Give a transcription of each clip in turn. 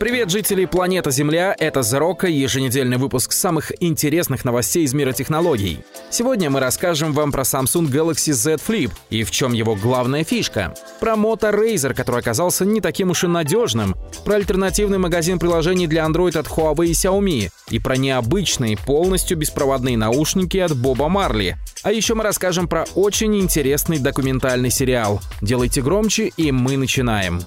Привет, жители планеты Земля! Это Зарока, еженедельный выпуск самых интересных новостей из мира технологий. Сегодня мы расскажем вам про Samsung Galaxy Z Flip и в чем его главная фишка. Про Moto Razer, который оказался не таким уж и надежным. Про альтернативный магазин приложений для Android от Huawei и Xiaomi. И про необычные, полностью беспроводные наушники от Боба Марли. А еще мы расскажем про очень интересный документальный сериал. Делайте громче, и мы начинаем.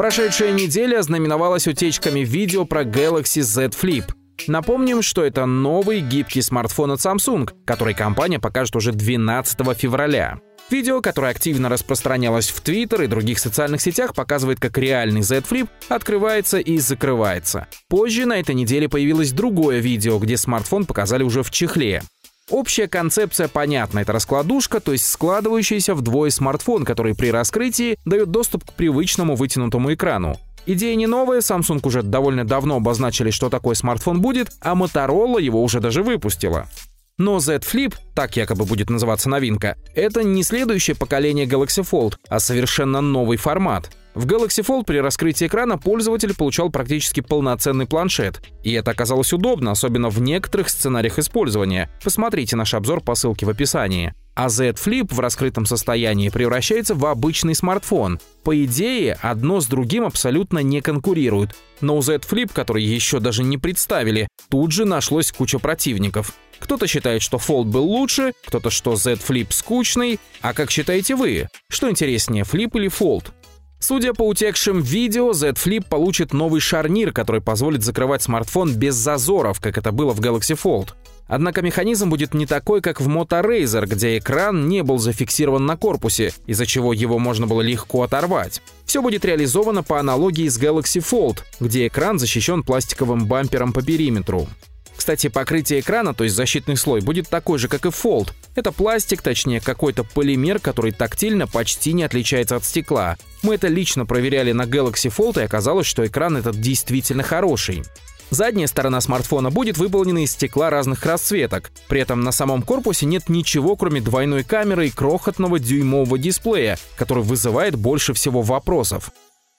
Прошедшая неделя знаменовалась утечками видео про Galaxy Z Flip. Напомним, что это новый гибкий смартфон от Samsung, который компания покажет уже 12 февраля. Видео, которое активно распространялось в Twitter и других социальных сетях, показывает, как реальный Z Flip открывается и закрывается. Позже на этой неделе появилось другое видео, где смартфон показали уже в чехле. Общая концепция понятна. Это раскладушка, то есть складывающийся вдвое смартфон, который при раскрытии дает доступ к привычному вытянутому экрану. Идея не новая, Samsung уже довольно давно обозначили, что такой смартфон будет, а Motorola его уже даже выпустила. Но Z Flip, так якобы будет называться новинка, это не следующее поколение Galaxy Fold, а совершенно новый формат. В Galaxy Fold при раскрытии экрана пользователь получал практически полноценный планшет. И это оказалось удобно, особенно в некоторых сценариях использования. Посмотрите наш обзор по ссылке в описании. А Z Flip в раскрытом состоянии превращается в обычный смартфон. По идее, одно с другим абсолютно не конкурируют. Но у Z Flip, который еще даже не представили, тут же нашлось куча противников. Кто-то считает, что Fold был лучше, кто-то, что Z Flip скучный. А как считаете вы? Что интереснее, Flip или Fold? Судя по утекшим видео, Z Flip получит новый шарнир, который позволит закрывать смартфон без зазоров, как это было в Galaxy Fold. Однако механизм будет не такой, как в Moto Razer, где экран не был зафиксирован на корпусе, из-за чего его можно было легко оторвать. Все будет реализовано по аналогии с Galaxy Fold, где экран защищен пластиковым бампером по периметру. Кстати, покрытие экрана, то есть защитный слой, будет такой же, как и Fold. Это пластик, точнее какой-то полимер, который тактильно почти не отличается от стекла. Мы это лично проверяли на Galaxy Fold и оказалось, что экран этот действительно хороший. Задняя сторона смартфона будет выполнена из стекла разных расцветок. При этом на самом корпусе нет ничего, кроме двойной камеры и крохотного дюймового дисплея, который вызывает больше всего вопросов.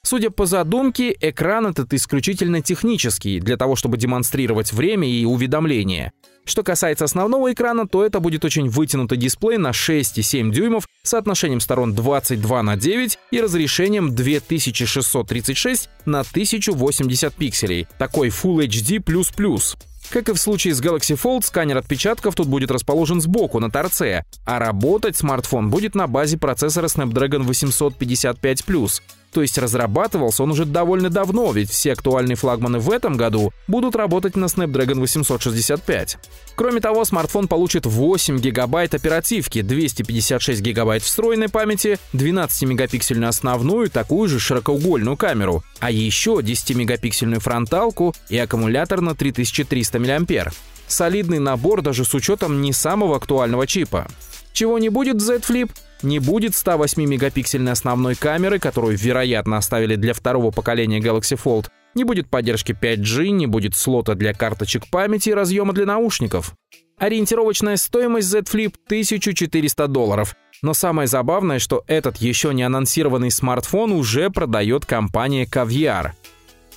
Судя по задумке, экран этот исключительно технический, для того, чтобы демонстрировать время и уведомления. Что касается основного экрана, то это будет очень вытянутый дисплей на 6,7 дюймов с соотношением сторон 22 на 9 и разрешением 2636 на 1080 пикселей. Такой Full HD++. Как и в случае с Galaxy Fold, сканер отпечатков тут будет расположен сбоку, на торце, а работать смартфон будет на базе процессора Snapdragon 855+. То есть разрабатывался он уже довольно давно, ведь все актуальные флагманы в этом году будут работать на Snapdragon 865. Кроме того, смартфон получит 8 гигабайт оперативки, 256 гигабайт встроенной памяти, 12-мегапиксельную основную, такую же широкоугольную камеру, а еще 10-мегапиксельную фронталку и аккумулятор на 3300 мАh. Солидный набор даже с учетом не самого актуального чипа. Чего не будет в Z Flip? Не будет 108-мегапиксельной основной камеры, которую, вероятно, оставили для второго поколения Galaxy Fold. Не будет поддержки 5G, не будет слота для карточек памяти и разъема для наушников. Ориентировочная стоимость Z Flip 1400 долларов. Но самое забавное, что этот еще не анонсированный смартфон уже продает компания Caviar.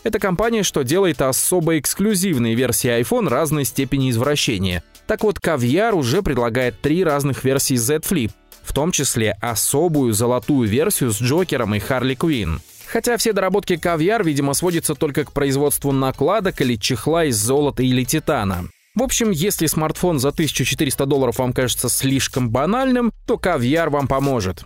Это компания, что делает особо эксклюзивные версии iPhone разной степени извращения. Так вот, Caviar уже предлагает три разных версии Z Flip, в том числе особую золотую версию с Джокером и Харли Квинн. Хотя все доработки Caviar, видимо, сводятся только к производству накладок или чехла из золота или титана. В общем, если смартфон за 1400 долларов вам кажется слишком банальным, то Caviar вам поможет.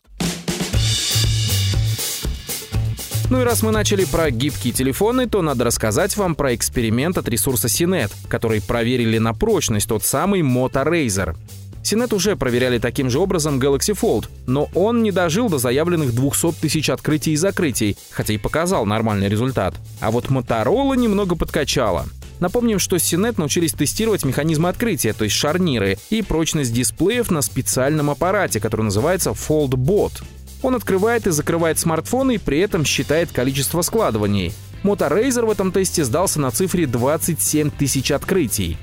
Ну и раз мы начали про гибкие телефоны, то надо рассказать вам про эксперимент от ресурса CNET, который проверили на прочность тот самый Moto Razer. CNET уже проверяли таким же образом Galaxy Fold, но он не дожил до заявленных 200 тысяч открытий и закрытий, хотя и показал нормальный результат. А вот Motorola немного подкачала. Напомним, что CNET научились тестировать механизмы открытия, то есть шарниры, и прочность дисплеев на специальном аппарате, который называется FoldBot. Он открывает и закрывает смартфоны и при этом считает количество складываний. Moto Razer в этом тесте сдался на цифре 27 тысяч открытий.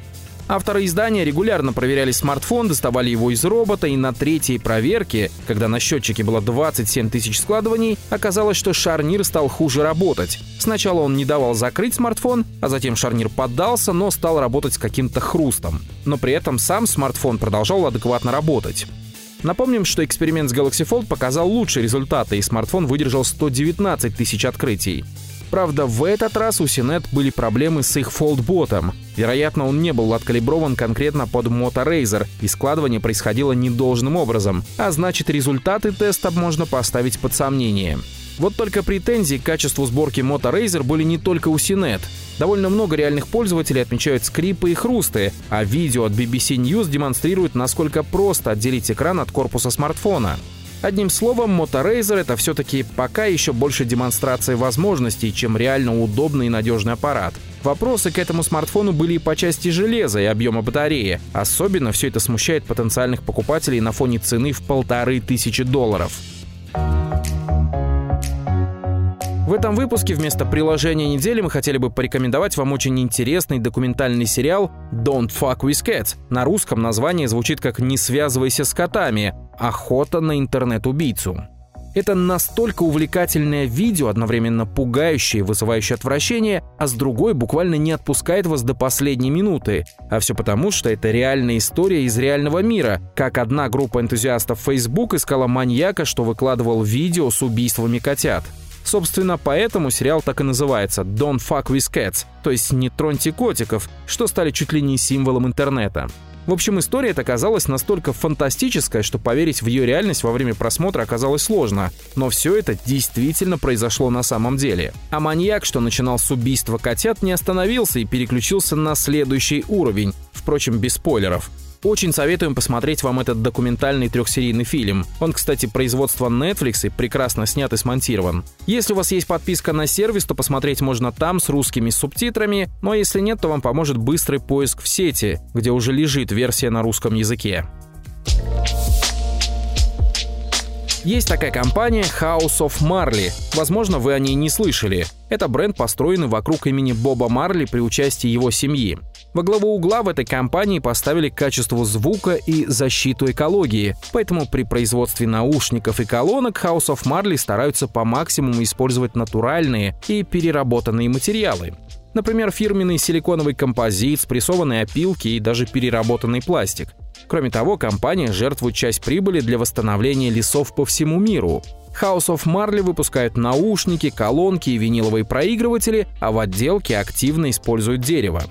Авторы издания регулярно проверяли смартфон, доставали его из робота, и на третьей проверке, когда на счетчике было 27 тысяч складываний, оказалось, что шарнир стал хуже работать. Сначала он не давал закрыть смартфон, а затем шарнир поддался, но стал работать с каким-то хрустом. Но при этом сам смартфон продолжал адекватно работать. Напомним, что эксперимент с Galaxy Fold показал лучшие результаты, и смартфон выдержал 119 тысяч открытий. Правда, в этот раз у CNET были проблемы с их фолдботом. Вероятно, он не был откалиброван конкретно под Moto Razer, и складывание происходило недолжным образом, а значит результаты теста можно поставить под сомнение. Вот только претензии к качеству сборки Moto Razer были не только у CNET. Довольно много реальных пользователей отмечают скрипы и хрусты, а видео от BBC News демонстрирует, насколько просто отделить экран от корпуса смартфона. Одним словом, Moto Razer это все-таки пока еще больше демонстрация возможностей, чем реально удобный и надежный аппарат. Вопросы к этому смартфону были и по части железа и объема батареи. Особенно все это смущает потенциальных покупателей на фоне цены в полторы тысячи долларов. В этом выпуске вместо приложения недели мы хотели бы порекомендовать вам очень интересный документальный сериал «Don't fuck with cats». На русском название звучит как «Не связывайся с котами. Охота на интернет-убийцу». Это настолько увлекательное видео, одновременно пугающее и вызывающее отвращение, а с другой буквально не отпускает вас до последней минуты. А все потому, что это реальная история из реального мира, как одна группа энтузиастов Facebook искала маньяка, что выкладывал видео с убийствами котят. Собственно, поэтому сериал так и называется «Don't fuck with cats», то есть «Не троньте котиков», что стали чуть ли не символом интернета. В общем, история эта оказалась настолько фантастическая, что поверить в ее реальность во время просмотра оказалось сложно. Но все это действительно произошло на самом деле. А маньяк, что начинал с убийства котят, не остановился и переключился на следующий уровень, впрочем, без спойлеров. Очень советуем посмотреть вам этот документальный трехсерийный фильм. Он, кстати, производство Netflix и прекрасно снят и смонтирован. Если у вас есть подписка на сервис, то посмотреть можно там с русскими субтитрами, но если нет, то вам поможет быстрый поиск в сети, где уже лежит версия на русском языке. Есть такая компания House of Marley. Возможно, вы о ней не слышали. Это бренд, построенный вокруг имени Боба Марли при участии его семьи. Во главу угла в этой компании поставили качество звука и защиту экологии, поэтому при производстве наушников и колонок House of Marley стараются по максимуму использовать натуральные и переработанные материалы. Например, фирменный силиконовый композит, спрессованные опилки и даже переработанный пластик. Кроме того, компания жертвует часть прибыли для восстановления лесов по всему миру. House of Marley выпускают наушники, колонки и виниловые проигрыватели, а в отделке активно используют дерево.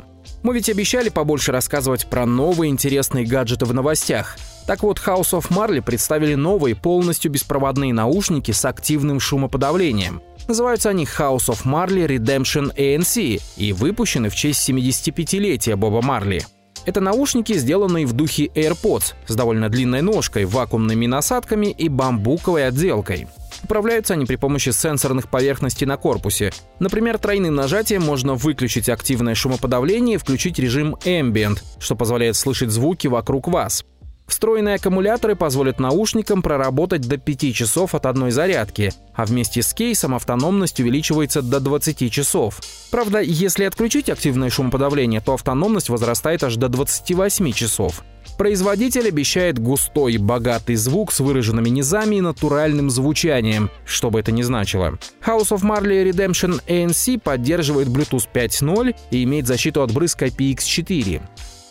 Мы ведь обещали побольше рассказывать про новые интересные гаджеты в новостях. Так вот, House of Marley представили новые полностью беспроводные наушники с активным шумоподавлением. Называются они House of Marley Redemption ANC и выпущены в честь 75-летия Боба Марли. Это наушники, сделанные в духе AirPods с довольно длинной ножкой, вакуумными насадками и бамбуковой отделкой. Управляются они при помощи сенсорных поверхностей на корпусе. Например, тройным нажатием можно выключить активное шумоподавление и включить режим Ambient, что позволяет слышать звуки вокруг вас. Встроенные аккумуляторы позволят наушникам проработать до 5 часов от одной зарядки, а вместе с кейсом автономность увеличивается до 20 часов. Правда, если отключить активное шумоподавление, то автономность возрастает аж до 28 часов. Производитель обещает густой, богатый звук с выраженными низами и натуральным звучанием, что бы это ни значило. House of Marley Redemption ANC поддерживает Bluetooth 5.0 и имеет защиту от брызг IPX4.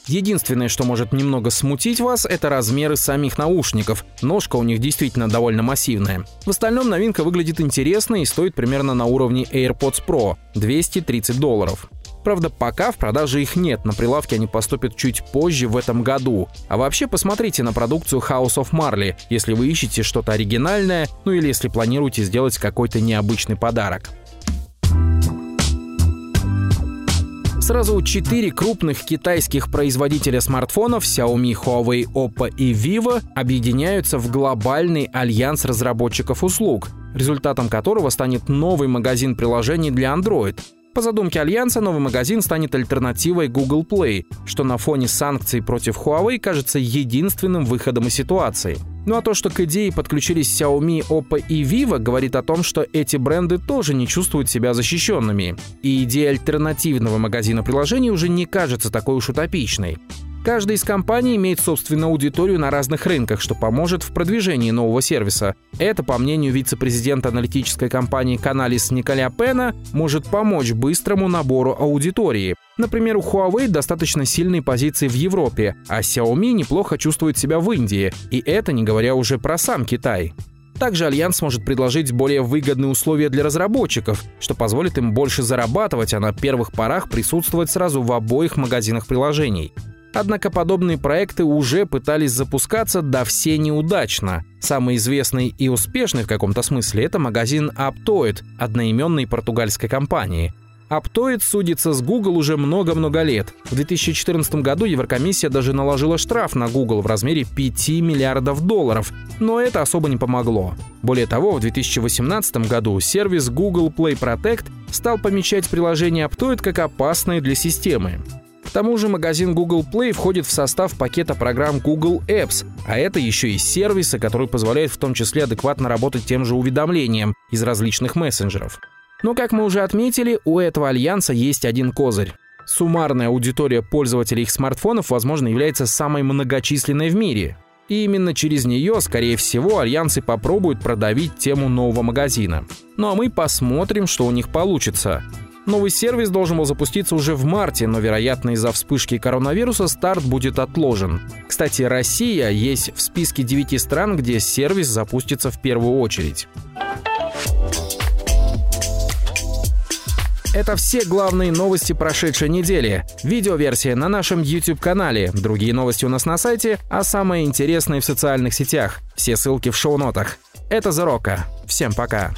Единственное, что может немного смутить вас, это размеры самих наушников. Ножка у них действительно довольно массивная. В остальном новинка выглядит интересно и стоит примерно на уровне AirPods Pro – 230 долларов. Правда, пока в продаже их нет, на прилавке они поступят чуть позже в этом году. А вообще посмотрите на продукцию House of Marley, если вы ищете что-то оригинальное, ну или если планируете сделать какой-то необычный подарок. Сразу четыре крупных китайских производителя смартфонов Xiaomi, Huawei, Oppo и Vivo объединяются в глобальный альянс разработчиков услуг, результатом которого станет новый магазин приложений для Android. По задумке Альянса, новый магазин станет альтернативой Google Play, что на фоне санкций против Huawei кажется единственным выходом из ситуации. Ну а то, что к идее подключились Xiaomi, Oppo и Vivo, говорит о том, что эти бренды тоже не чувствуют себя защищенными. И идея альтернативного магазина приложений уже не кажется такой уж утопичной. Каждая из компаний имеет собственную аудиторию на разных рынках, что поможет в продвижении нового сервиса. Это, по мнению вице-президента аналитической компании Canalys Николя Пена, может помочь быстрому набору аудитории. Например, у Huawei достаточно сильные позиции в Европе, а Xiaomi неплохо чувствует себя в Индии, и это не говоря уже про сам Китай. Также Альянс может предложить более выгодные условия для разработчиков, что позволит им больше зарабатывать, а на первых порах присутствовать сразу в обоих магазинах приложений. Однако подобные проекты уже пытались запускаться, да все неудачно. Самый известный и успешный в каком-то смысле – это магазин Aptoid, одноименной португальской компании. Aptoid судится с Google уже много-много лет. В 2014 году Еврокомиссия даже наложила штраф на Google в размере 5 миллиардов долларов, но это особо не помогло. Более того, в 2018 году сервис Google Play Protect стал помечать приложение Aptoid как опасное для системы. К тому же магазин Google Play входит в состав пакета программ Google Apps, а это еще и сервисы, которые позволяют в том числе адекватно работать тем же уведомлением из различных мессенджеров. Но, как мы уже отметили, у этого альянса есть один козырь. Суммарная аудитория пользователей их смартфонов, возможно, является самой многочисленной в мире. И именно через нее, скорее всего, альянсы попробуют продавить тему нового магазина. Ну а мы посмотрим, что у них получится. Новый сервис должен был запуститься уже в марте, но, вероятно, из-за вспышки коронавируса старт будет отложен. Кстати, Россия есть в списке 9 стран, где сервис запустится в первую очередь. Это все главные новости прошедшей недели. Видеоверсия на нашем YouTube-канале, другие новости у нас на сайте, а самые интересные в социальных сетях. Все ссылки в шоу-нотах. Это Зарока. Всем пока.